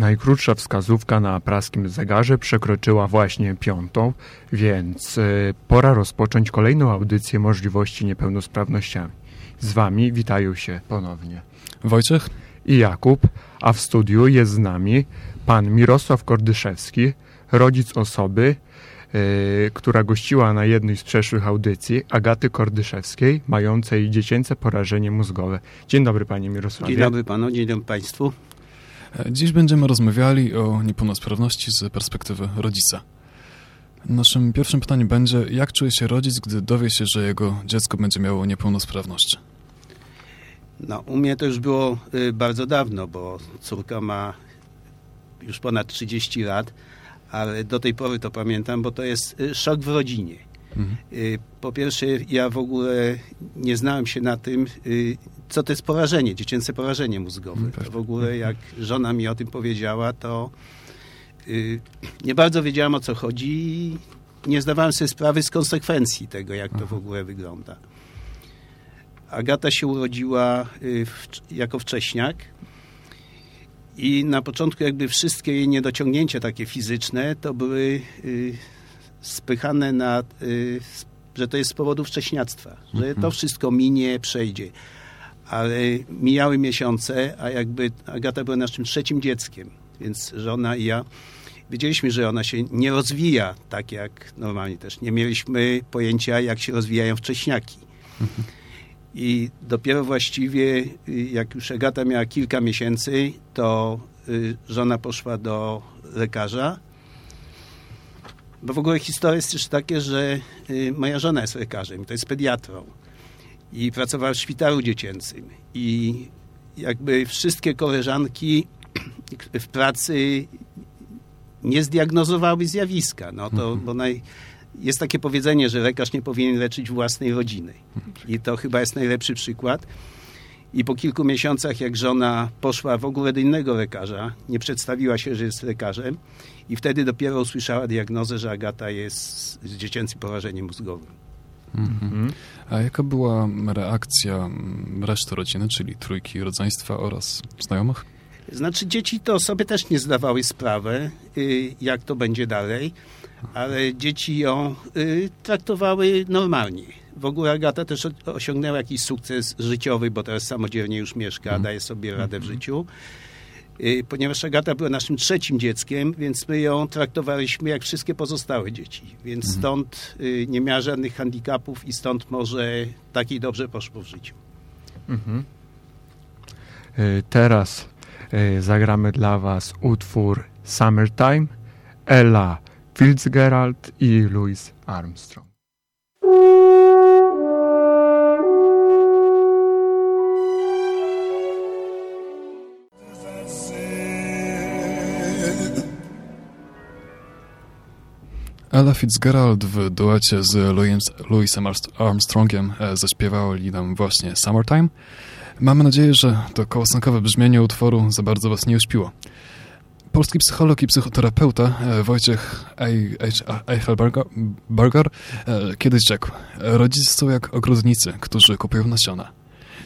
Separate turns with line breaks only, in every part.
Najkrótsza wskazówka na praskim zegarze przekroczyła właśnie piątą, więc y, pora rozpocząć kolejną audycję możliwości niepełnosprawnościami. Z Wami witają się ponownie
Wojciech
i Jakub, a w studiu jest z nami pan Mirosław Kordyszewski, rodzic osoby, y, która gościła na jednej z przeszłych audycji, Agaty Kordyszewskiej, mającej dziecięce porażenie mózgowe. Dzień dobry panie Mirosławie.
Dzień dobry panu, dzień dobry państwu.
Dziś będziemy rozmawiali o niepełnosprawności z perspektywy rodzica. Naszym pierwszym pytaniem będzie, jak czuje się rodzic, gdy dowie się, że jego dziecko będzie miało niepełnosprawność?
No, u mnie to już było y, bardzo dawno, bo córka ma już ponad 30 lat, ale do tej pory to pamiętam, bo to jest y, szok w rodzinie.
Mhm.
Y, Po pierwsze, ja w ogóle nie znałem się na tym, co to jest porażenie, dziecięce porażenie mózgowe.
Mhm,
To w ogóle jak żona mi o tym powiedziała, to y, nie bardzo wiedziałem o co chodzi i nie zdawałem sobie sprawy z konsekwencji tego, jak to w ogóle wygląda. Agata się urodziła y, w, jako wcześniak i na początku jakby wszystkie jej niedociągnięcia takie fizyczne to były y, spychane na, y, że to jest z powodu wcześniactwa, że to wszystko minie, przejdzie. Ale mijały miesiące, a jakby Agata była naszym trzecim dzieckiem, więc żona i ja wiedzieliśmy, że ona się nie rozwija tak jak normalnie też. Nie mieliśmy pojęcia, jak się rozwijają wcześniaki. I dopiero właściwie, jak już Agata miała kilka miesięcy, to y, żona poszła do lekarza. Bo w ogóle historia jest też takie, że y, moja żona jest lekarzem, to jest pediatrą. I pracowała w szpitalu dziecięcym. I jakby wszystkie koleżanki w pracy nie zdiagnozowały zjawiska. No to, bo naj, jest takie powiedzenie, że lekarz nie powinien leczyć własnej rodziny. I to chyba jest najlepszy przykład. I po kilku miesiącach, jak żona poszła w ogóle do innego lekarza, nie przedstawiła się, że jest lekarzem, i wtedy dopiero usłyszała diagnozę, że Agata jest z dziecięcym porażeniem mózgowym.
Mhm. A jaka była reakcja mm, reszty rodziny, czyli trójki rodzeństwa oraz znajomych?
Znaczy, dzieci to sobie też nie zdawały sprawy, y, jak to będzie dalej, ale dzieci ją y, traktowały normalnie. W ogóle Agata też osiągnęła jakiś sukces życiowy, bo teraz samodzielnie już mieszka, daje sobie radę w życiu. Y, Ponieważ Agata była naszym trzecim dzieckiem, więc my ją traktowaliśmy jak wszystkie pozostałe dzieci. Więc stąd y, nie miała żadnych handicapów i stąd może tak jej dobrze poszło w życiu.
Mhm. Y, Teraz zagramy dla Was utwór Summertime, Ella Fitzgerald i Louis Armstrong.
Ella Fitzgerald w duecie z Louis, Louisem Armst- Armstrongiem e, zaśpiewali nam właśnie Summertime. Mamy nadzieję, że to kołysankowe brzmienie utworu za bardzo was nie uśpiło. Polski psycholog i psychoterapeuta e, Wojciech Eichelberger Berger, e, kiedyś rzekł, rodzice są jak ogrodnicy, którzy kupują nasiona.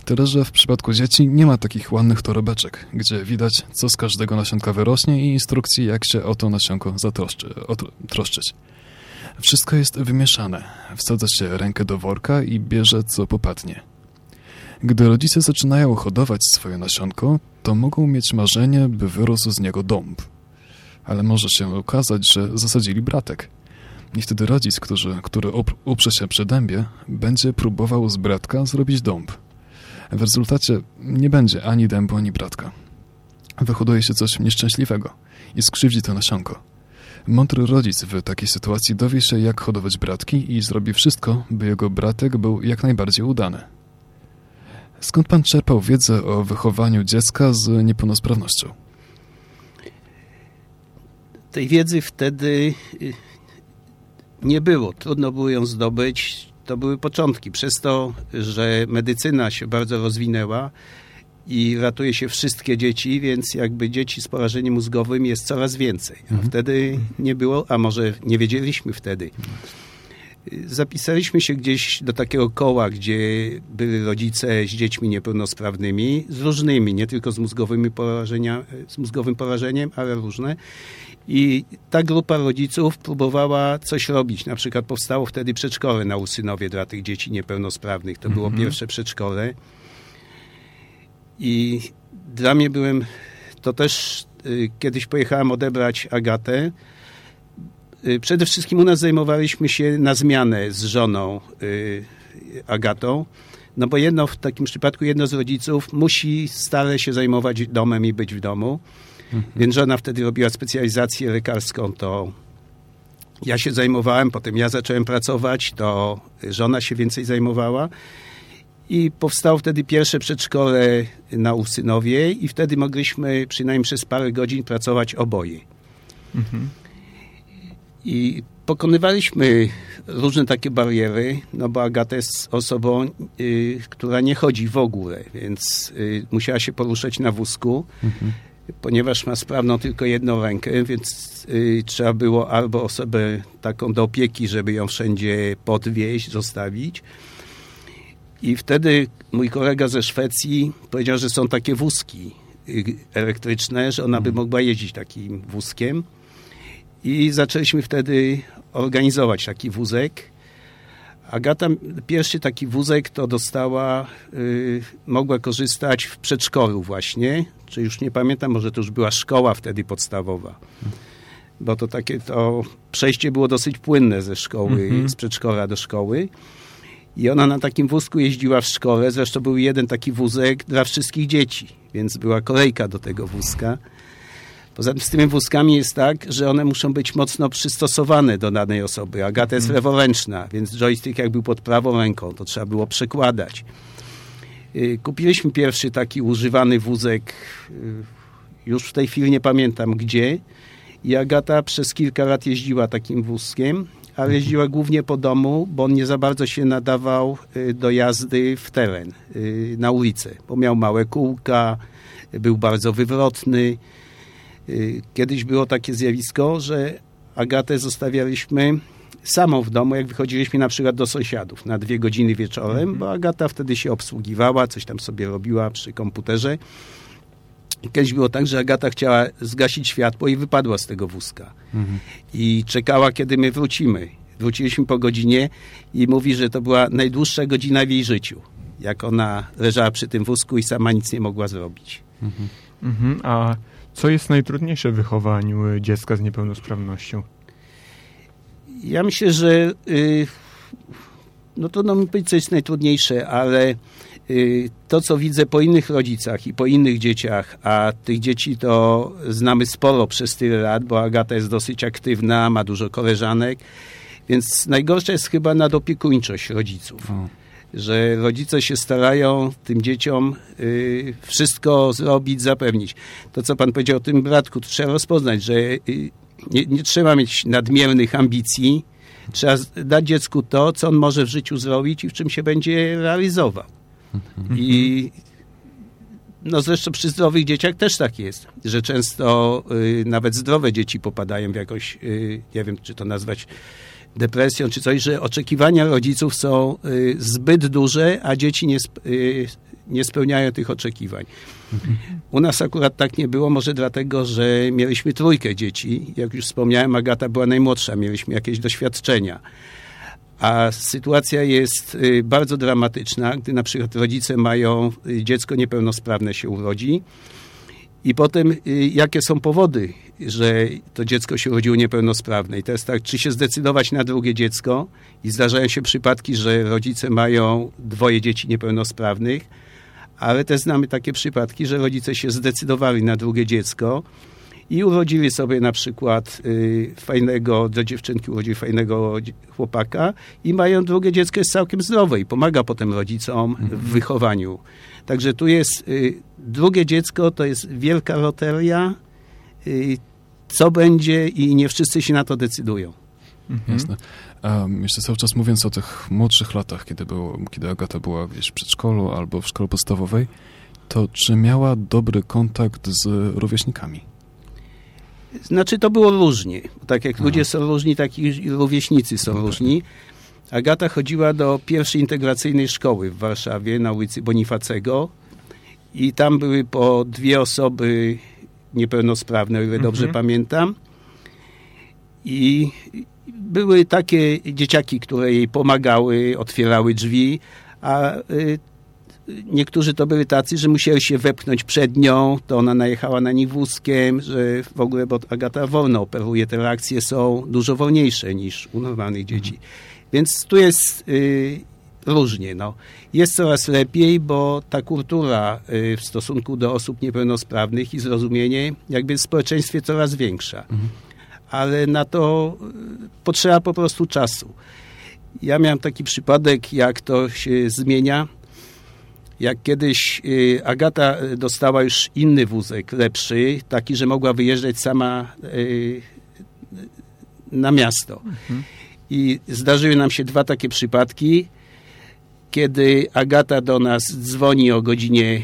Tyle, że w przypadku dzieci nie ma takich ładnych torebeczek, gdzie widać, co z każdego nasionka wyrośnie i instrukcji, jak się o to nasionko zatroszczy, troszczyć. Wszystko jest wymieszane. Wsadza się rękę do worka i bierze, co popadnie. Gdy rodzice zaczynają hodować swoje nasionko, to mogą mieć marzenie, by wyrósł z niego dąb. Ale może się okazać, że zasadzili bratek. I wtedy rodzic, który, który op- uprze się przy dębie, będzie próbował z bratka zrobić dąb. W rezultacie nie będzie ani dębu, ani bratka. Wyhoduje się coś nieszczęśliwego i skrzywdzi to nasionko. Mądry rodzic w takiej sytuacji dowie się, jak hodować bratki i zrobi wszystko, by jego bratek był jak najbardziej udany. Skąd pan czerpał wiedzę o wychowaniu dziecka z niepełnosprawnością?
tej wiedzy wtedy y, nie było. Trudno było ją zdobyć. To były początki. Przez to, że medycyna się bardzo rozwinęła i ratuje się wszystkie dzieci, więc jakby dzieci z porażeniem mózgowym jest coraz więcej. A wtedy nie było, a może nie wiedzieliśmy wtedy. Zapisaliśmy się gdzieś do takiego koła, gdzie byli rodzice z dziećmi niepełnosprawnymi, z różnymi, nie tylko z, mózgowymi porażenia, z mózgowym porażeniem, ale różne. I ta grupa rodziców próbowała coś robić. Na przykład powstało wtedy przedszkole na Usynowie dla tych dzieci niepełnosprawnych. To było
Mhm.
pierwsze przedszkole. I dla mnie byłem, to też y, kiedyś pojechałem odebrać Agatę. Y, Przede wszystkim u nas zajmowaliśmy się na zmianę z żoną y, Agatą. No bo jedno w takim przypadku, jedno z rodziców musi stale się zajmować domem i być w domu. Więc żona wtedy robiła specjalizację lekarską, to ja się zajmowałem, potem ja zacząłem pracować, to żona się więcej zajmowała. I powstało wtedy pierwsze przedszkole na Usynowie i wtedy mogliśmy przynajmniej przez parę godzin pracować oboje. I pokonywaliśmy różne takie bariery, no bo Agata jest osobą, y, która nie chodzi w ogóle, więc y, musiała się poruszać na wózku, ponieważ ma sprawną tylko jedną rękę, więc y, trzeba było albo osobę taką do opieki, żeby ją wszędzie podwieźć, zostawić. I wtedy mój kolega ze Szwecji powiedział, że są takie wózki y, elektryczne, że ona by mogła jeździć takim wózkiem. I zaczęliśmy wtedy organizować taki wózek. Agata pierwszy taki wózek to dostała, y, mogła korzystać w przedszkolu właśnie, czy już nie pamiętam, może to już była szkoła wtedy podstawowa. Bo to takie to przejście było dosyć płynne ze szkoły,
Mhm.
z przedszkola do szkoły. I ona na takim wózku jeździła w szkole. Zresztą był jeden taki wózek dla wszystkich dzieci, więc była kolejka do tego wózka. Poza tym z tymi wózkami jest tak, że one muszą być mocno przystosowane do danej osoby. Agata jest leworęczna, więc joystick jak był pod prawą ręką, to trzeba było przekładać. Y, Kupiliśmy pierwszy taki używany wózek, y, już w tej chwili nie pamiętam gdzie. I Agata przez kilka lat jeździła takim wózkiem, ale jeździła głównie po domu, bo on nie za bardzo się nadawał y, do jazdy w teren, na ulicę, bo miał małe kółka, był bardzo wywrotny. Y, Kiedyś było takie zjawisko, że Agatę zostawialiśmy samą w domu, jak wychodziliśmy na przykład do sąsiadów na dwie godziny wieczorem, bo Agata wtedy się obsługiwała, coś tam sobie robiła przy komputerze. Kiedyś było tak, że Agata chciała zgasić światło i wypadła z tego wózka. I czekała, kiedy my wrócimy. Wróciliśmy po godzinie i mówi, że to była najdłuższa godzina w jej życiu. Jak ona leżała przy tym wózku i sama nic nie mogła zrobić.
Mhm. A co jest najtrudniejsze w wychowaniu y, dziecka z niepełnosprawnością?
Ja myślę, że y, no trudno mi powiedzieć, co jest najtrudniejsze, ale y, to, co widzę po innych rodzicach i po innych dzieciach, a tych dzieci to znamy sporo przez tyle lat, bo Agata jest dosyć aktywna, ma dużo koleżanek, więc najgorsza jest chyba nadopiekuńczość rodziców.
O.
Że rodzice się starają tym dzieciom y, wszystko zrobić, zapewnić. To, co pan powiedział o tym bratku, to trzeba rozpoznać, że y, nie, nie trzeba mieć nadmiernych ambicji. Trzeba dać dziecku to, co on może w życiu zrobić i w czym się będzie realizował. I no zresztą przy zdrowych dzieciach też tak jest, że często y, nawet zdrowe dzieci popadają w jakąś, y, nie wiem, czy to nazwać depresją, czy coś, że oczekiwania rodziców są y, zbyt duże, a dzieci nie, sp- y, nie spełniają tych oczekiwań. U nas akurat tak nie było, może dlatego, że mieliśmy trójkę dzieci. Jak już wspomniałem, Agata była najmłodsza, mieliśmy jakieś doświadczenia. A sytuacja jest y, bardzo dramatyczna, gdy na przykład rodzice mają dziecko niepełnosprawne się urodzi i potem y, jakie są powody, że to dziecko się urodziło niepełnosprawne. I teraz tak, czy się zdecydować na drugie dziecko i zdarzają się przypadki, że rodzice mają dwoje dzieci niepełnosprawnych, ale też znamy takie przypadki, że rodzice się zdecydowali na drugie dziecko i urodzili sobie na przykład y, fajnego, do dziewczynki urodzili fajnego chłopaka i mają drugie dziecko, jest całkiem zdrowe i pomaga potem rodzicom w wychowaniu. Także tu jest y, drugie dziecko, to jest wielka loteria, y, co będzie i nie wszyscy się na to decydują.
Mhm.
Jasne. A jeszcze cały czas mówiąc o tych młodszych latach, kiedy, było, kiedy Agata była gdzieś w przedszkolu albo w szkole podstawowej, to czy miała dobry kontakt z rówieśnikami?
Znaczy to było różnie. Tak jak
Aha.
ludzie są różni, tak i rówieśnicy są różni. Agata chodziła do pierwszej integracyjnej szkoły w Warszawie na ulicy Bonifacego i tam były po dwie osoby niepełnosprawne, o ile dobrze pamiętam. I były takie dzieciaki, które jej pomagały, otwierały drzwi, a y, niektórzy to byli tacy, że musieli się wepchnąć przed nią, to ona najechała na nich wózkiem, że w ogóle, bo Agata wolno operuje, te reakcje są dużo wolniejsze niż u normalnych dzieci. Więc tu jest y, różnie. No. Jest coraz lepiej, bo ta kultura y, w stosunku do osób niepełnosprawnych i zrozumienie jakby w społeczeństwie coraz większa. Ale na to y, potrzeba po prostu czasu. Ja miałem taki przypadek, jak to się zmienia. Jak kiedyś y, Agata dostała już inny wózek, lepszy, taki, że mogła wyjeżdżać sama y, na miasto. I zdarzyły nam się dwa takie przypadki, kiedy Agata do nas dzwoni o godzinie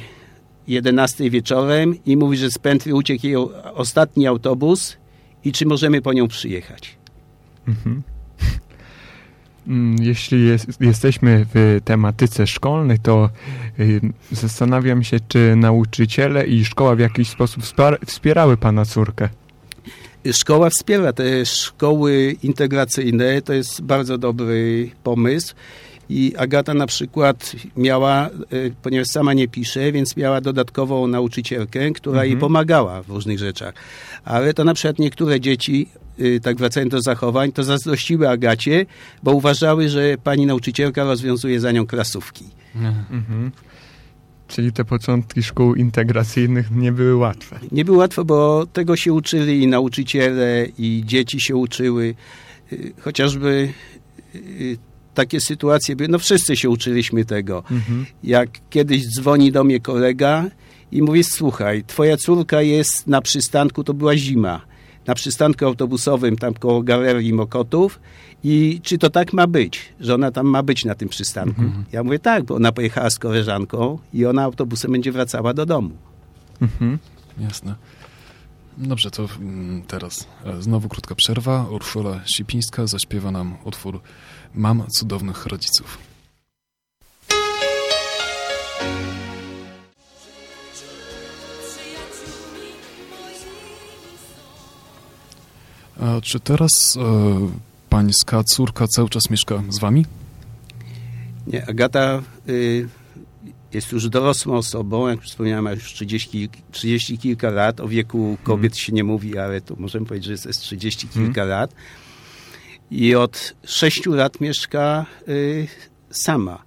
11 wieczorem i mówi, że z pętli uciekł jej ostatni autobus i czy możemy po nią przyjechać.
Mm, Jeśli jest, jesteśmy w tematyce szkolnej, to y, zastanawiam się, czy nauczyciele i szkoła w jakiś sposób wspierały pana córkę.
Szkoła wspiera te szkoły integracyjne, to jest bardzo dobry pomysł. I Agata na przykład miała, y, ponieważ sama nie pisze, więc miała dodatkową nauczycielkę, która jej pomagała w różnych rzeczach. Ale to na przykład niektóre dzieci, y, tak wracając do zachowań, to zazdrościły Agacie, bo uważały, że pani nauczycielka rozwiązuje za nią klasówki.
Mhm. Czyli te początki szkół integracyjnych nie były łatwe.
Nie było łatwo, bo tego się uczyli i nauczyciele, i dzieci się uczyły. Y, Chociażby y, takie sytuacje były, no wszyscy się uczyliśmy tego. Jak kiedyś dzwoni do mnie kolega i mówi, słuchaj, twoja córka jest na przystanku, to była zima, na przystanku autobusowym tam koło Galerii Mokotów i czy to tak ma być, że ona tam ma być na tym przystanku? Ja mówię, tak, bo ona pojechała z koleżanką i ona autobusem będzie wracała do domu.
Mhm.
Jasne. Dobrze, to mm, teraz e, znowu krótka przerwa. Urszula Sipińska zaśpiewa nam utwór Mam cudownych rodziców. A czy teraz e, pańska córka cały czas mieszka z wami?
Nie, Agata y, jest już dorosłą osobą, jak wspomniałem, ma już 30, 30 kilka lat. O wieku kobiet się nie mówi, ale to możemy powiedzieć, że jest 30 kilka lat. I od 6 lat mieszka y, sama.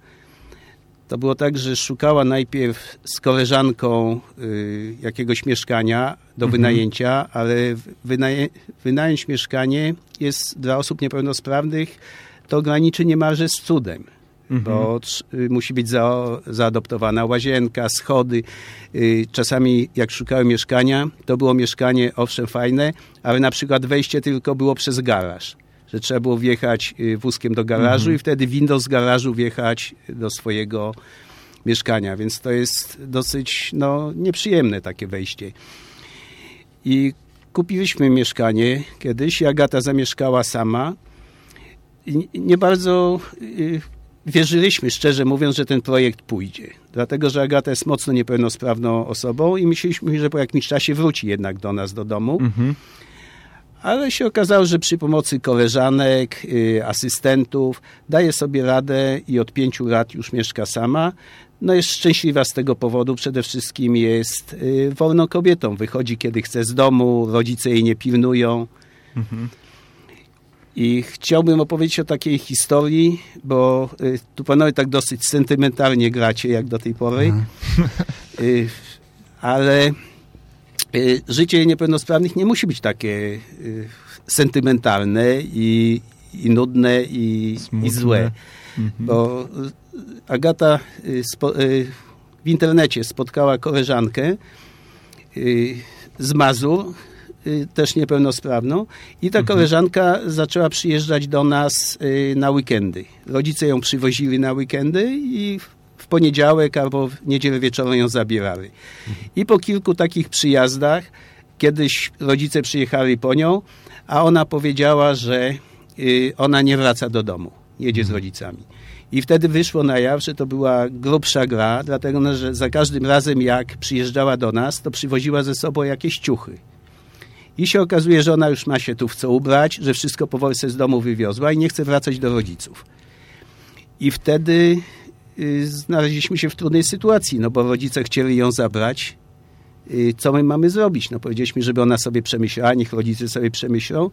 To było tak, że szukała najpierw z koleżanką y, jakiegoś mieszkania do wynajęcia, ale wynaję, wynająć mieszkanie jest dla osób niepełnosprawnych, to graniczy niemalże z cudem bo trz- y, musi być za, zaadoptowana łazienka, schody. Czasami jak szukałem mieszkania, to było mieszkanie owszem fajne, ale na przykład wejście tylko było przez garaż. Że trzeba było wjechać y, wózkiem do garażu i wtedy windą z garażu wjechać do swojego mieszkania, więc to jest dosyć no, nieprzyjemne takie wejście. I kupiliśmy mieszkanie kiedyś, i Agata zamieszkała sama. I nie bardzo y, wierzyliśmy, szczerze mówiąc, że ten projekt pójdzie. Dlatego, że Agata jest mocno niepełnosprawną osobą i myśleliśmy, że po jakimś czasie wróci jednak do nas, do domu.
Mhm.
Ale się okazało, że przy pomocy koleżanek, y, asystentów daje sobie radę i od pięciu lat już mieszka sama. No jest szczęśliwa z tego powodu. Przede wszystkim jest y, wolną kobietą. Wychodzi kiedy chce z domu, rodzice jej nie pilnują. I chciałbym opowiedzieć o takiej historii, bo y, tu panowie tak dosyć sentymentalnie gracie jak do tej pory. Y, ale życie niepełnosprawnych nie musi być takie y, sentymentalne i, i nudne i, i złe. Bo y, Agata y, spo, y, w internecie spotkała koleżankę y, z Mazur, y, też niepełnosprawną i ta koleżanka zaczęła przyjeżdżać do nas y, na weekendy. Rodzice ją przywozili na weekendy i w- poniedziałek albo w niedzielę wieczorem ją zabierali. I po kilku takich przyjazdach, kiedyś rodzice przyjechali po nią, a ona powiedziała, że y, ona nie wraca do domu. jedzie z rodzicami. I wtedy wyszło na jaw, że to była grubsza gra, dlatego no, że za każdym razem jak przyjeżdżała do nas, to przywoziła ze sobą jakieś ciuchy. I się okazuje, że ona już ma się tu w co ubrać, że wszystko powoli z domu wywiozła i nie chce wracać do rodziców. I wtedy znaleźliśmy się w trudnej sytuacji, no bo rodzice chcieli ją zabrać. Y, co my mamy zrobić? No powiedzieliśmy, żeby ona sobie przemyślała, niech rodzice sobie przemyślą.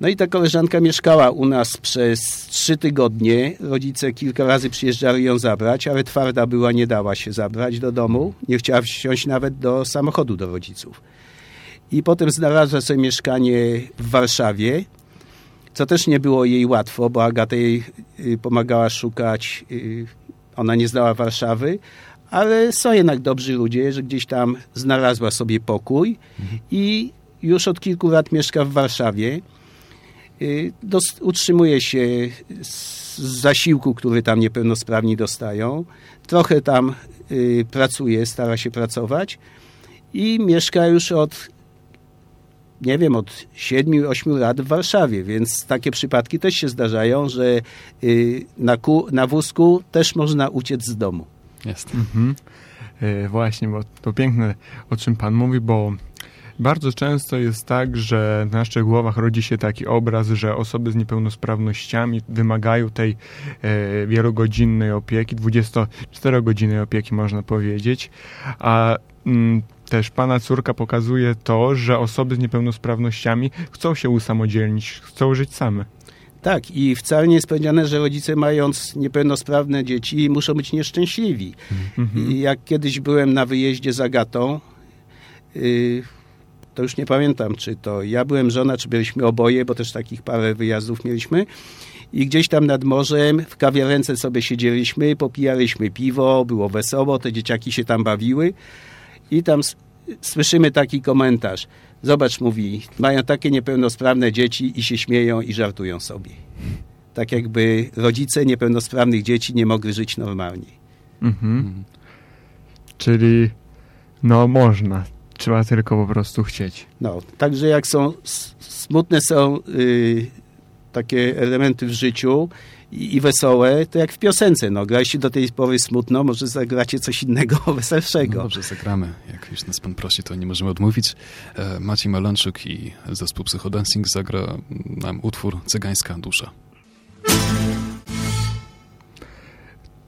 No i ta koleżanka mieszkała u nas przez trzy tygodnie. Rodzice kilka razy przyjeżdżali ją zabrać, ale twarda była, nie dała się zabrać do domu. Nie chciała wsiąść nawet do samochodu do rodziców. I potem znalazła sobie mieszkanie w Warszawie, co też nie było jej łatwo, bo Agata jej y, pomagała szukać. Y, ona nie znała Warszawy, ale są jednak dobrzy ludzie, że gdzieś tam znalazła sobie pokój i już od kilku lat mieszka w Warszawie. Y, utrzymuje się z zasiłku, który tam niepełnosprawni dostają. Trochę tam pracuje, stara się pracować i mieszka już od nie wiem, od 7-8 lat w Warszawie, więc takie przypadki też się zdarzają, że y, na, ku, na wózku też można uciec z domu.
Jest. Mhm. E, właśnie, bo to piękne, o czym Pan mówi, bo bardzo często jest tak, że w naszych głowach rodzi się taki obraz, że osoby z niepełnosprawnościami wymagają tej e, wielogodzinnej opieki, 24-godzinnej opieki można powiedzieć, a mm, też pana córka pokazuje to, że osoby z niepełnosprawnościami chcą się usamodzielnić, chcą żyć same.
Tak, i wcale nie jest powiedziane, że rodzice mając niepełnosprawne dzieci muszą być nieszczęśliwi. Mhm. Jak kiedyś byłem na wyjeździe z Agatą, yy, to już nie pamiętam, czy to ja byłem żona, czy byliśmy oboje, bo też takich parę wyjazdów mieliśmy. I gdzieś tam nad morzem w kawiarence sobie siedzieliśmy, popijaliśmy piwo, było wesoło, te dzieciaki się tam bawiły. I tam słyszymy taki komentarz. Zobacz, mówi, mają takie niepełnosprawne dzieci i się śmieją i żartują sobie. Tak jakby rodzice niepełnosprawnych dzieci nie mogli żyć normalnie. Mhm.
Czyli no można, trzeba tylko po prostu chcieć.
No, także jak są smutne są y, takie elementy w życiu i, i, wesołe, to jak w piosence. No, graliście do tej pory smutno, może zagracie coś innego, weselszego. No
dobrze, zagramy. Jak już nas pan prosi, to nie możemy odmówić. E, Maciej Malanczuk i zespół Psychodancing zagra nam utwór Cygańska Dusza.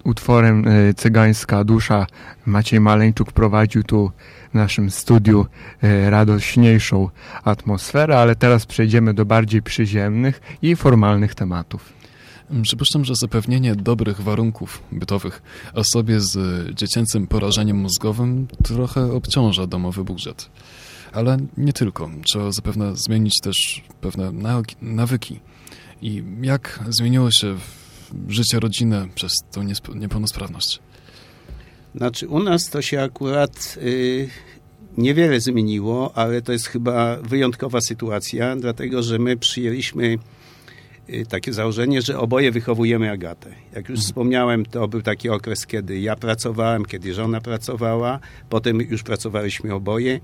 Utworem e, Cygańska Dusza Maciej Maleńczuk prowadził tu w naszym studiu e, radośniejszą atmosferę, ale teraz przejdziemy do bardziej przyziemnych i formalnych tematów.
Przypuszczam, że zapewnienie dobrych warunków bytowych osobie z dziecięcym porażeniem mózgowym trochę obciąża domowy budżet. Ale nie tylko. Trzeba zapewne zmienić też pewne nawyki. I jak zmieniło się życie rodziny przez tą niepełnosprawność?
Znaczy, u nas to się akurat y, niewiele zmieniło, ale to jest chyba wyjątkowa sytuacja, dlatego że my przyjęliśmy takie założenie, że oboje wychowujemy Agatę. Jak już mhm. wspomniałem, to był taki okres, kiedy ja pracowałem, kiedy żona pracowała, potem już pracowaliśmy oboje.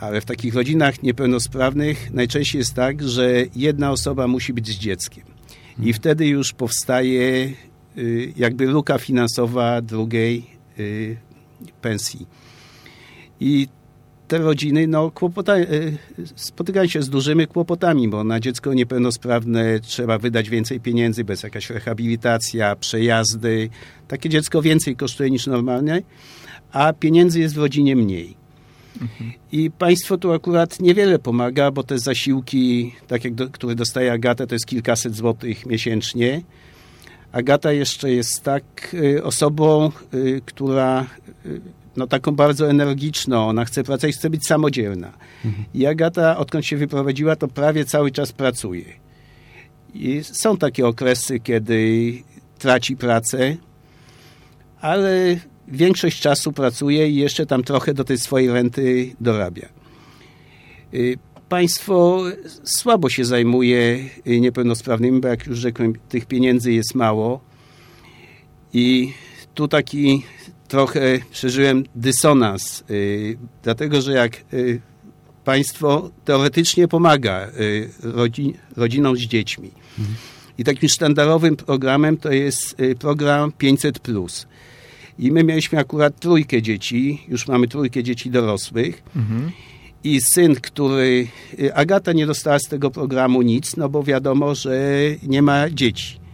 Ale w takich rodzinach niepełnosprawnych najczęściej jest tak, że jedna osoba musi być z dzieckiem. I mhm. wtedy już powstaje y, jakby luka finansowa drugiej Y, pensji. I te rodziny no, kłopota, y, spotykają się z dużymi kłopotami, bo na dziecko niepełnosprawne trzeba wydać więcej pieniędzy, bez jakaś rehabilitacja, przejazdy. Takie dziecko więcej kosztuje niż normalnie, a pieniędzy jest w rodzinie mniej. Mhm. I państwo tu akurat niewiele pomaga, bo te zasiłki, tak jak do, które dostaje Agata, to jest kilkaset złotych miesięcznie Agata jeszcze jest tak y, osobą, y, która y, no taką bardzo energiczną, ona chce pracować, chce być samodzielna. Mhm. I Agata, odkąd się wyprowadziła, to prawie cały czas pracuje. I są takie okresy, kiedy traci pracę, ale większość czasu pracuje i jeszcze tam trochę do tej swojej renty dorabia państwo słabo się zajmuje niepełnosprawnymi, bo jak już rzekłem, tych pieniędzy jest mało. I tu taki trochę przeżyłem dysonans, y, dlatego że jak y, państwo teoretycznie pomaga y, rodzinom z dziećmi. I takim sztandarowym programem to jest program 500. I my mieliśmy akurat trójkę dzieci, już mamy trójkę dzieci dorosłych. I syn, który. Agata nie dostała z tego programu nic, no bo wiadomo, że nie ma dzieci.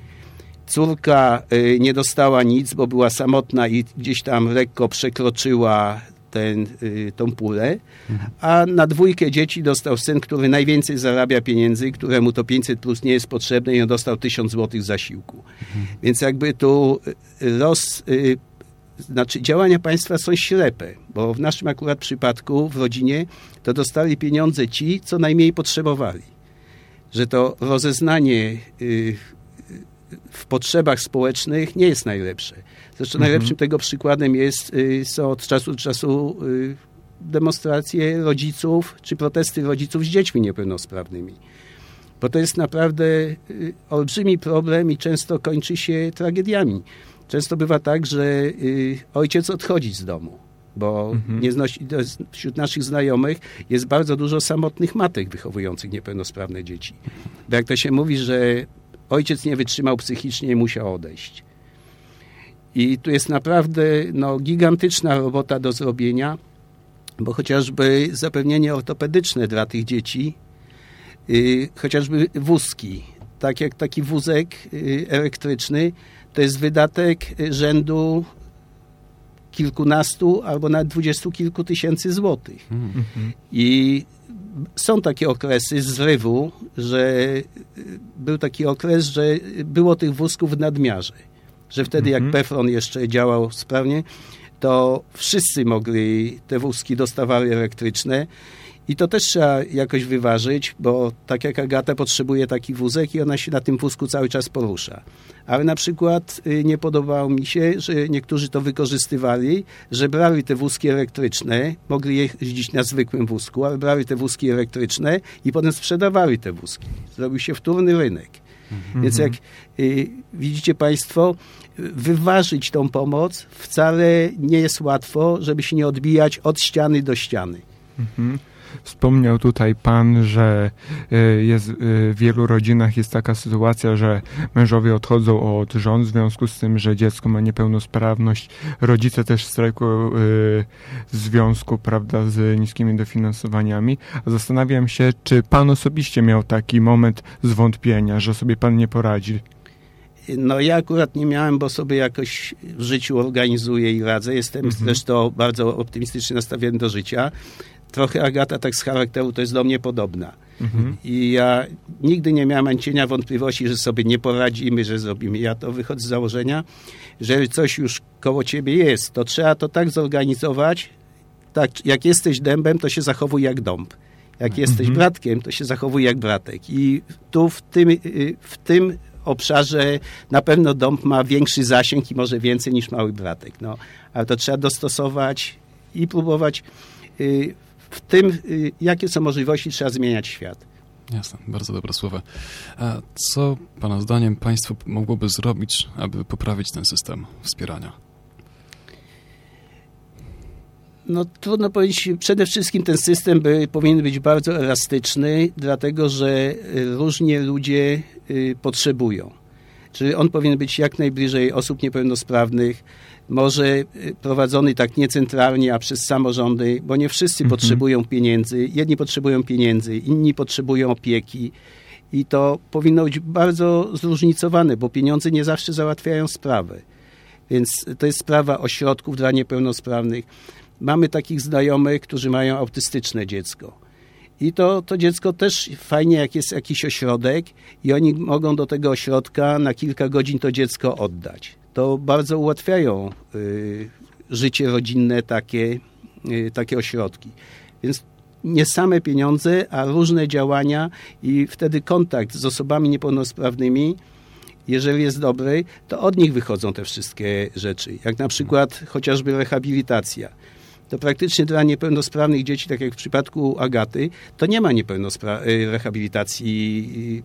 Córka y, nie dostała nic, bo była samotna i gdzieś tam lekko przekroczyła ten, y, tą pulę, a na dwójkę dzieci dostał syn, który najwięcej zarabia pieniędzy, któremu to 500 plus nie jest potrzebne i on dostał 1000 złotych zasiłku. Więc jakby tu los, znaczy działania państwa są ślepe, bo w naszym akurat przypadku w rodzinie to dostali pieniądze ci, co najmniej potrzebowali. Że to rozeznanie w potrzebach społecznych nie jest najlepsze. Zresztą mhm. najlepszym tego przykładem jest, y, są od czasu do czasu y, demonstracje rodziców czy protesty rodziców z dziećmi niepełnosprawnymi. Bo to jest naprawdę y, olbrzymi problem i często kończy się tragediami. Często bywa tak, że ojciec odchodzi z domu, bo mhm. nie znosi, wśród naszych znajomych jest bardzo dużo samotnych matek wychowujących niepełnosprawne dzieci. Bo jak to się mówi, że ojciec nie wytrzymał psychicznie i musiał odejść. I tu jest naprawdę no, gigantyczna robota do zrobienia, bo chociażby zapewnienie ortopedyczne dla tych dzieci, yy, chociażby wózki, tak jak taki wózek yy, elektryczny, to jest wydatek rzędu kilkunastu albo nawet dwudziestu kilku tysięcy złotych. Mm -hmm. I są takie okresy zrywu, że był taki okres, że było tych wózków w nadmiarze. Że wtedy, jak mhm. Pefron jeszcze działał sprawnie, to wszyscy mogli, te wózki dostawały elektryczne i to też trzeba jakoś wyważyć, bo tak jak Agata potrzebuje taki wózek i ona się na tym wózku cały czas porusza. Ale na przykład y, nie podobało mi się, że niektórzy to wykorzystywali, że brali te wózki elektryczne, mogli jeździć na zwykłym wózku, ale brali te wózki elektryczne i potem sprzedawali te wózki. Zrobił się wtórny rynek. Mhm. Więc jak y, widzicie Państwo, wyważyć tą pomoc wcale nie jest łatwo, żeby się nie odbijać od ściany do ściany. Mhm.
Wspomniał tutaj pan, że e, jest, e, w wielu rodzinach jest taka sytuacja, że mężowie odchodzą od żon w związku z tym, że dziecko ma niepełnosprawność. Rodzice też strajkują e, w związku prawda, z niskimi dofinansowaniami. Zastanawiam się, czy pan osobiście miał taki moment zwątpienia, że sobie pan nie poradzi.
No ja akurat nie miałem, bo sobie jakoś w życiu organizuję i radzę. Jestem mhm. zresztą bardzo optymistycznie nastawiony do życia trochę Agata tak z charakteru to jest do mnie podobna. Mhm. I ja nigdy nie miałem cienia wątpliwości, że sobie nie poradzimy, że zrobimy. Ja to wychodzę z założenia, że coś już koło ciebie jest, to trzeba to tak zorganizować, tak, jak jesteś dębem, to się zachowuj jak dąb. Jak jesteś mhm. bratkiem, to się zachowuj jak bratek. I tu w tym, y, w tym obszarze na pewno dąb ma większy zasięg i może więcej niż mały bratek. No, ale to trzeba dostosować i próbować y, w tym, y, jakie są możliwości, trzeba zmieniać świat.
Jasne, bardzo dobre słowa. A co Pana zdaniem państwo mogłoby zrobić, aby poprawić ten system wspierania?
No trudno powiedzieć, przede wszystkim ten system by, powinien być bardzo elastyczny, dlatego że y, różnie ludzie y, potrzebują. Czyli on powinien być jak najbliżej osób niepełnosprawnych, może y, prowadzony tak niecentralnie, a przez samorządy, bo nie wszyscy mhm. potrzebują pieniędzy. Jedni potrzebują pieniędzy, inni potrzebują opieki. I to powinno być bardzo zróżnicowane, bo pieniądze nie zawsze załatwiają sprawę. Więc to jest sprawa ośrodków dla niepełnosprawnych. Mamy takich znajomych, którzy mają autystyczne dziecko. I to, to dziecko też fajnie, jak jest jakiś ośrodek i oni mogą do tego ośrodka na kilka godzin to dziecko oddać to bardzo ułatwiają y, życie rodzinne takie, y, takie ośrodki. Więc nie same pieniądze, a różne działania i wtedy kontakt z osobami niepełnosprawnymi, jeżeli jest dobry, to od nich wychodzą te wszystkie rzeczy. Jak na przykład chociażby rehabilitacja. To praktycznie dla niepełnosprawnych dzieci, tak jak w przypadku Agaty, to nie ma y, rehabilitacji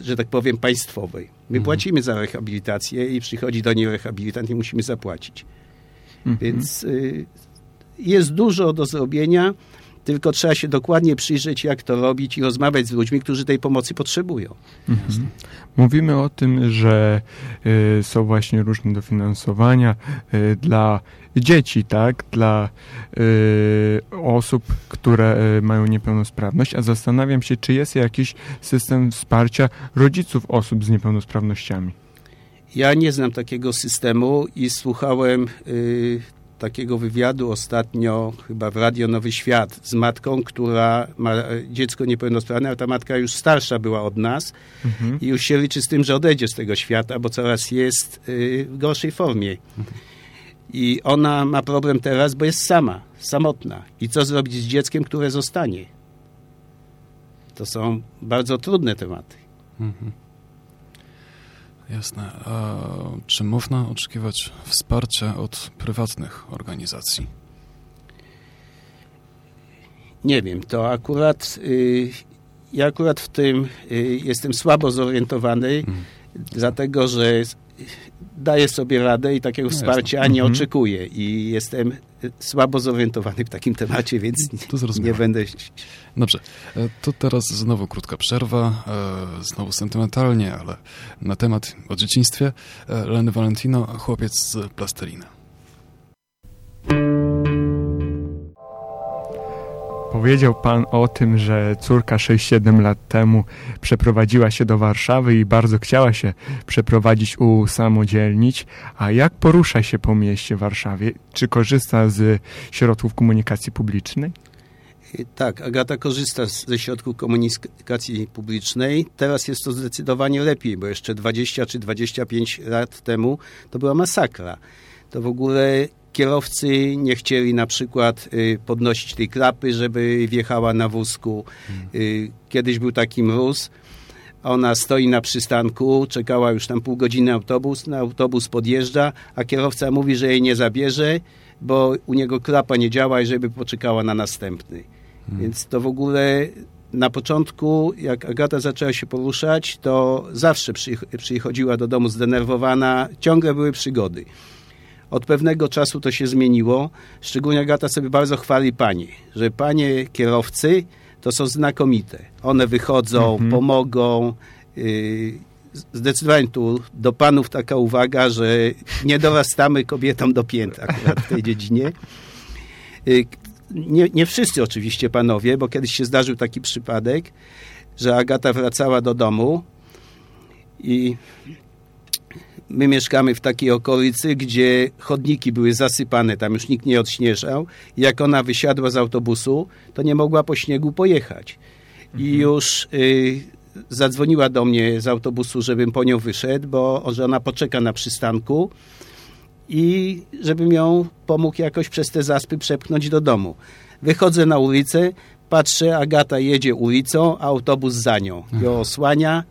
że tak powiem, państwowej. My mhm. płacimy za rehabilitację i przychodzi do niej rehabilitant i musimy zapłacić. Mhm. Więc y, jest dużo do zrobienia. Tylko trzeba się dokładnie przyjrzeć, jak to robić i rozmawiać z ludźmi, którzy tej pomocy potrzebują.
Mhm. Mówimy o tym, że y, są właśnie różne dofinansowania y, dla dzieci, tak, dla y, osób, które y, mają niepełnosprawność, a zastanawiam się, czy jest jakiś system wsparcia rodziców osób z niepełnosprawnościami.
Ja nie znam takiego systemu i słuchałem y, takiego wywiadu ostatnio chyba w Radio Nowy Świat z matką, która ma dziecko niepełnosprawne, a ta matka już starsza była od nas mhm. i już się liczy z tym, że odejdzie z tego świata, bo coraz jest y, w gorszej formie. I ona ma problem teraz, bo jest sama, samotna. I co zrobić z dzieckiem, które zostanie? To są bardzo trudne tematy. Mhm.
Jasne. A czy można oczekiwać wsparcia od prywatnych organizacji?
Nie wiem, to akurat y, ja akurat w tym y, jestem słabo zorientowany, hmm. dlatego że daję sobie radę i takiego no wsparcia nie mhm. oczekuję i jestem słabo zorientowany w takim temacie, więc nie będę...
Dobrze, e, to teraz znowu krótka przerwa, e, znowu sentymentalnie, ale na temat o dzieciństwie. E, Leny Valentino, chłopiec z plastelina.
Powiedział Pan o tym, że córka 6-7 lat temu przeprowadziła się do Warszawy i bardzo chciała się przeprowadzić, usamodzielnić. A jak porusza się po mieście Warszawie? Czy korzysta z środków komunikacji publicznej?
Tak, Agata korzysta ze środków komunikacji publicznej. Teraz jest to zdecydowanie lepiej, bo jeszcze 20 czy 25 lat temu to była masakra. To w ogóle kierowcy nie chcieli na przykład y, podnosić tej klapy, żeby wjechała na wózku. Y, kiedyś był taki mróz. Ona stoi na przystanku, czekała już tam pół godziny autobus, na autobus podjeżdża, a kierowca mówi, że jej nie zabierze, bo u niego klapa nie działa i żeby poczekała na następny. Hmm. Więc to w ogóle na początku, jak Agata zaczęła się poruszać, to zawsze przychodziła do domu zdenerwowana, ciągle były przygody. Od pewnego czasu to się zmieniło. Szczególnie Agata sobie bardzo chwali panie, że panie kierowcy to są znakomite. One wychodzą, mhm. pomogą. Y, zdecydowanie tu do panów taka uwaga, że nie dorastamy kobietom do pięt akurat w tej dziedzinie. Y, nie, nie wszyscy oczywiście panowie, bo kiedyś się zdarzył taki przypadek, że Agata wracała do domu i my mieszkamy w takiej okolicy, gdzie chodniki były zasypane, tam już nikt nie odśnieżał. Jak ona wysiadła z autobusu, to nie mogła po śniegu pojechać. I mhm. już y, zadzwoniła do mnie z autobusu, żebym po nią wyszedł, bo że ona poczeka na przystanku i żebym ją pomógł jakoś przez te zaspy przepchnąć do domu. Wychodzę na ulicę, patrzę, Agata jedzie ulicą, a autobus za nią. Ją osłania,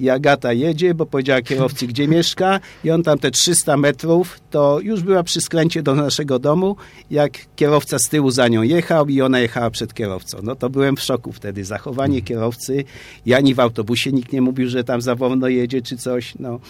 i Agata jedzie, bo powiedziała kierowcy, gdzie mieszka i on tam te 300 metrów, to już była przy skręcie do naszego domu, jak kierowca z tyłu za nią jechał i ona jechała przed kierowcą. No to byłem w szoku wtedy. Zachowanie mhm. kierowcy i ani w autobusie nikt nie mówił, że tam za wolno jedzie czy coś. No.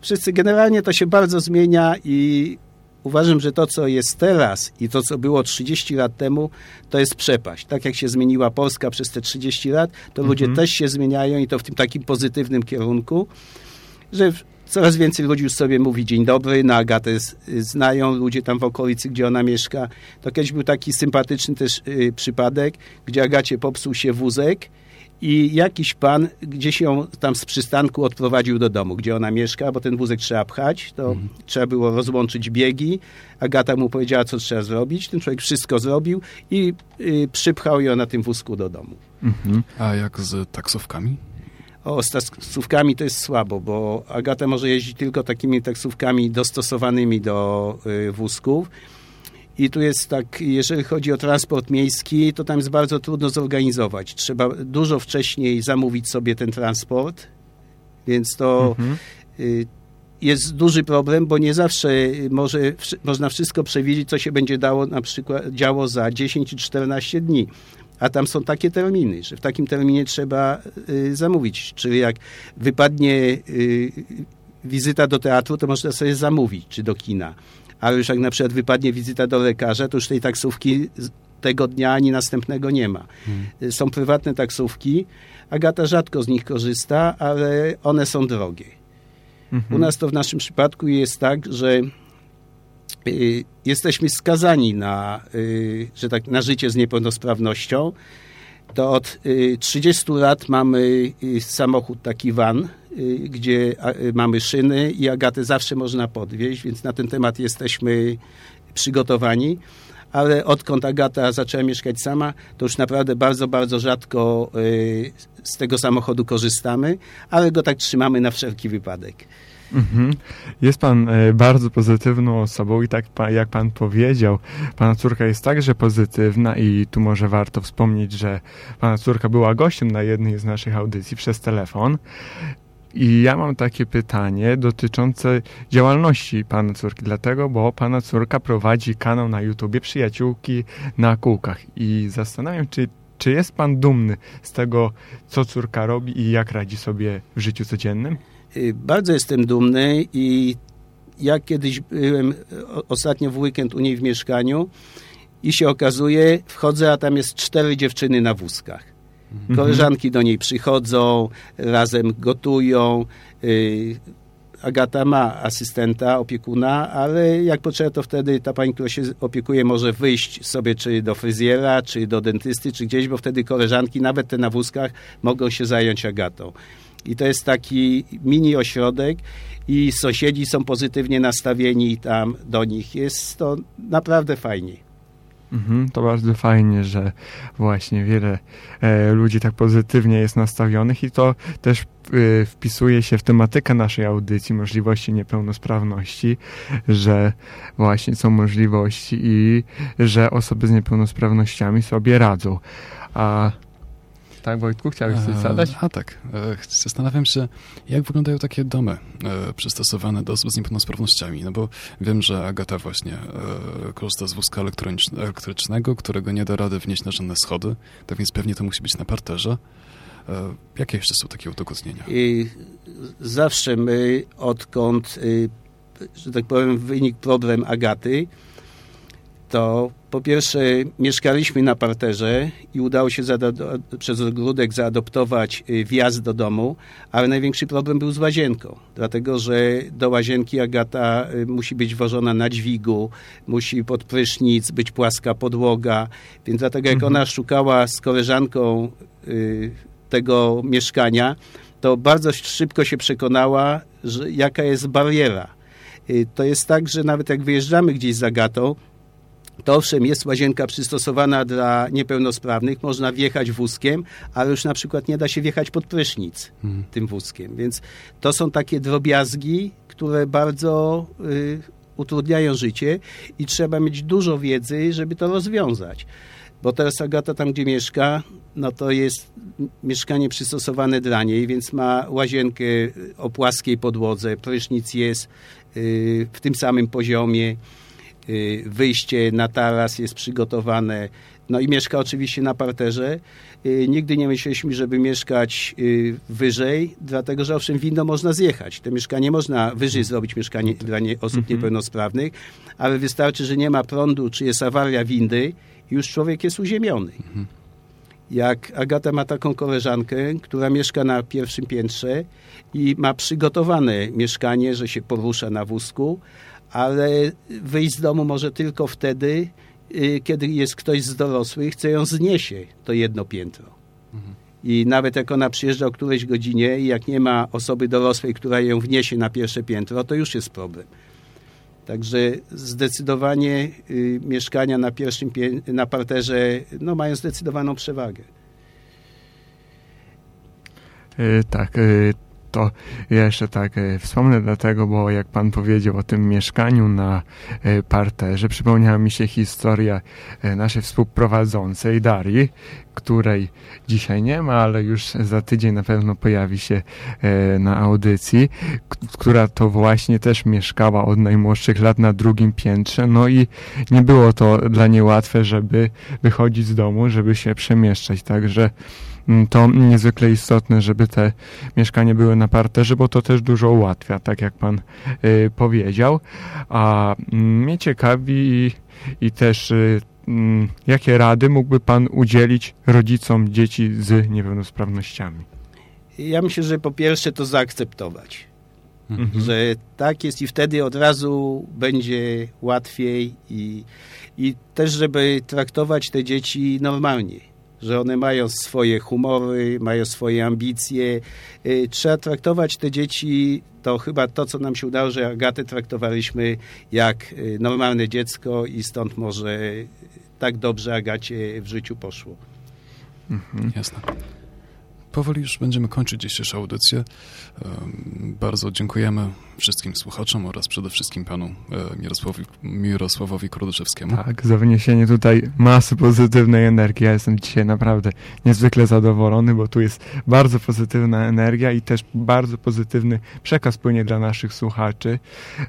Wszyscy generalnie to się bardzo zmienia i uważam, że to, co jest teraz i to, co było 30 lat temu, to jest przepaść. Tak jak się zmieniła Polska przez te 30 lat, to ludzie mhm. też się zmieniają i to w tym takim pozytywnym kierunku, że coraz więcej ludzi już sobie mówi dzień dobry, na Agatę znają ludzie tam w okolicy, gdzie ona mieszka. To kiedyś był taki sympatyczny też y, przypadek, gdzie Agacie popsuł się wózek i jakiś pan gdzieś ją tam z przystanku odprowadził do domu, gdzie ona mieszka, bo ten wózek trzeba pchać, to mhm. trzeba było rozłączyć biegi. Agata mu powiedziała, co trzeba zrobić. Ten człowiek wszystko zrobił i y, przypchał ją na tym wózku do domu.
Mhm. A jak z taksówkami?
O, z taksówkami to jest słabo, bo Agata może jeździć tylko takimi taksówkami dostosowanymi do y, wózków i tu jest tak, jeżeli chodzi o transport miejski, to tam jest bardzo trudno zorganizować. Trzeba dużo wcześniej zamówić sobie ten transport, więc to mhm. Y, jest duży problem, bo nie zawsze może, można wszystko przewidzieć, co się będzie dało na przykład działo za 10 czy 14 dni. A tam są takie terminy, że w takim terminie trzeba y, zamówić. Czyli jak wypadnie y, wizyta do teatru, to można sobie zamówić, czy do kina ale już jak na przykład wypadnie wizyta do lekarza, to już tej taksówki tego dnia ani następnego nie ma. Hmm. Są prywatne taksówki. Agata rzadko z nich korzysta, ale one są drogie. Mhm. U nas to w naszym przypadku jest tak, że y, jesteśmy skazani na, y, że tak, na życie z niepełnosprawnością. To od y, 30 lat mamy y, samochód taki van, gdzie y, mamy szyny i Agatę zawsze można podwieźć, więc na ten temat jesteśmy przygotowani ale odkąd Agata zaczęła mieszkać sama, to już naprawdę bardzo, bardzo rzadko y, z tego samochodu korzystamy, ale go tak trzymamy na wszelki wypadek.
Mhm. Jest pan e, bardzo pozytywną osobą i tak jak pan powiedział, pana córka jest także pozytywna i tu może warto wspomnieć, że pana córka była gościem na jednej z naszych audycji przez telefon i ja mam takie pytanie dotyczące działalności pana córki, dlatego, bo pana córka prowadzi kanał na YouTubie Przyjaciółki na kółkach i zastanawiam czy czy jest pan dumny z tego, co córka robi i jak radzi sobie w życiu codziennym?
Y, bardzo jestem dumny i ja kiedyś byłem ostatnio w weekend u niej w mieszkaniu i się okazuje, wchodzę, a tam jest cztery dziewczyny na wózkach. Mhm. Koleżanki do niej przychodzą, razem gotują. Y, Agata ma asystenta, opiekuna, ale jak potrzeba, to wtedy ta pani, która się opiekuje, może wyjść sobie czy do fryzjera, czy do dentysty, czy gdzieś, bo wtedy koleżanki, nawet te na wózkach, mogą się zająć Agatą. I to jest taki mini ośrodek i sąsiedzi są pozytywnie nastawieni tam do nich. Jest to naprawdę fajnie.
Mhm, to bardzo fajnie, że właśnie wiele e, ludzi tak pozytywnie jest nastawionych i to też e, wpisuje się w tematykę naszej audycji, możliwości niepełnosprawności, że właśnie są możliwości i że osoby z niepełnosprawnościami sobie radzą. A tak, Wojtku, chciałeś coś zadać?
A tak. E, zastanawiam się, jak wyglądają takie domy e, przystosowane do osób z niepełnosprawnościami. No bo wiem, że Agata właśnie e, korzysta z wózka elektrycznego, którego nie da rady wnieść na żadne schody, tak więc pewnie to musi być na parterze. Jakie jeszcze są takie udogodnienia? I
zawsze my, odkąd, że tak powiem, wynik problem Agaty, to po pierwsze mieszkaliśmy na parterze i udało się przez ogródek zaadoptować y, wjazd do domu, ale największy problem był z łazienką, dlatego że do łazienki Agata y, musi być wożona na dźwigu, musi pod prysznic, być płaska podłoga, więc dlatego jak mhm. ona szukała z koleżanką y, tego mieszkania, to bardzo szybko się przekonała, że jaka jest bariera. To jest tak, że nawet jak wyjeżdżamy gdzieś z Agatą, to owszem, jest łazienka przystosowana dla niepełnosprawnych, można wjechać wózkiem, ale już na przykład nie da się wjechać pod prysznic hmm. tym wózkiem. Więc to są takie drobiazgi, które bardzo y, utrudniają życie i trzeba mieć dużo wiedzy, żeby to rozwiązać. Bo teraz Agata tam, gdzie mieszka, no to jest mieszkanie przystosowane dla niej, więc ma łazienkę o płaskiej podłodze, prysznic jest y, w tym samym poziomie, wyjście na taras jest przygotowane. No i mieszka oczywiście na parterze. Y, nigdy nie myśleliśmy, żeby mieszkać y, wyżej, dlatego że owszem, winno można zjechać. To mieszkanie można wyżej zrobić mieszkanie dla nie, osób mhm. niepełnosprawnych, ale wystarczy, że nie ma prądu, czy jest awaria windy, już człowiek jest uziemiony. Mhm. Jak Agata ma taką koleżankę, która mieszka na pierwszym piętrze i ma przygotowane mieszkanie, że się porusza na wózku, ale wyjść z domu może tylko wtedy, y, kiedy jest ktoś z dorosłych, co ją zniesie to jedno piętro. I nawet jak ona przyjeżdża o którejś godzinie i jak nie ma osoby dorosłej, która ją wniesie na pierwsze piętro, to już jest problem. Także zdecydowanie y, mieszkania na pierwszym na parterze no, mają zdecydowaną przewagę.
Yy, tak, yy, to jeszcze tak e, wspomnę dlatego, bo jak pan powiedział o tym mieszkaniu na e, parterze, przypomniała mi się historia e, naszej współprowadzącej Darii, której dzisiaj nie ma, ale już za tydzień na pewno pojawi się na audycji, która to właśnie też mieszkała od najmłodszych lat na drugim piętrze, no i nie było to dla niej łatwe, żeby wychodzić z domu, żeby się przemieszczać, także to niezwykle istotne, żeby te mieszkania były na parterze, bo to też dużo ułatwia, tak jak pan y, powiedział. A mm, mnie ciekawi i, i też y, mm, jakie rady mógłby pan udzielić rodzicom dzieci z niepełnosprawnościami?
Ja myślę, że po pierwsze to zaakceptować.
Mhm.
że tak jest i wtedy od razu będzie łatwiej i, i też, żeby traktować te dzieci normalnie, że one mają swoje humory, mają swoje ambicje. Y, Trzeba traktować te dzieci, to chyba to, co nam się udało, że Agatę traktowaliśmy jak y, normalne dziecko i stąd może tak dobrze Agacie w życiu poszło.
Mhm.
Jasne. Powoli już będziemy kończyć dzisiejszą audycję. Bardzo dziękujemy wszystkim słuchaczom oraz przede wszystkim panu e, Mirosławowi, Mirosławowi.
Tak, za wniesienie tutaj masy pozytywnej energii. Ja jestem dzisiaj naprawdę niezwykle zadowolony, bo tu jest bardzo pozytywna energia i też bardzo pozytywny przekaz płynie dla naszych słuchaczy,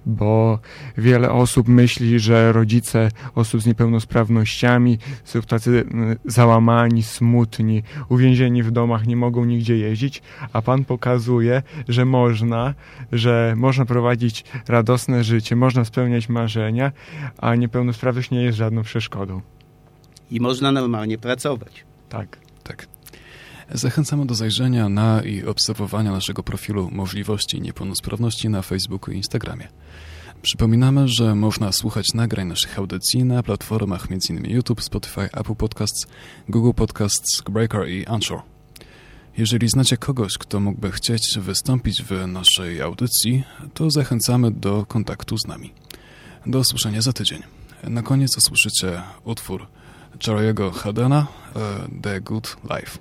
bo wiele osób myśli, że rodzice osób z niepełnosprawnościami są tacy załamani, smutni, uwięzieni w domach, nie mogą nigdzie jeździć, a pan pokazuje, że można, że można prowadzić radosne życie, można spełniać marzenia, a niepełnosprawność nie jest żadną przeszkodą.
I można normalnie pracować.
Tak.
Tak. Zachęcamy do zajrzenia na i obserwowania naszego profilu możliwości niepełnosprawności na Facebooku i Instagramie. Przypominamy, że można słuchać nagrań naszych audycji na platformach m.in. YouTube, Spotify, Apple Podcasts, Google Podcasts, Breaker i Anchor. Jeżeli znacie kogoś, kto mógłby chcieć wystąpić w naszej audycji, to zachęcamy do kontaktu z nami. Do usłyszenia za tydzień. Na koniec usłyszycie utwór Charlie'ego Hadena, e, The Good Life.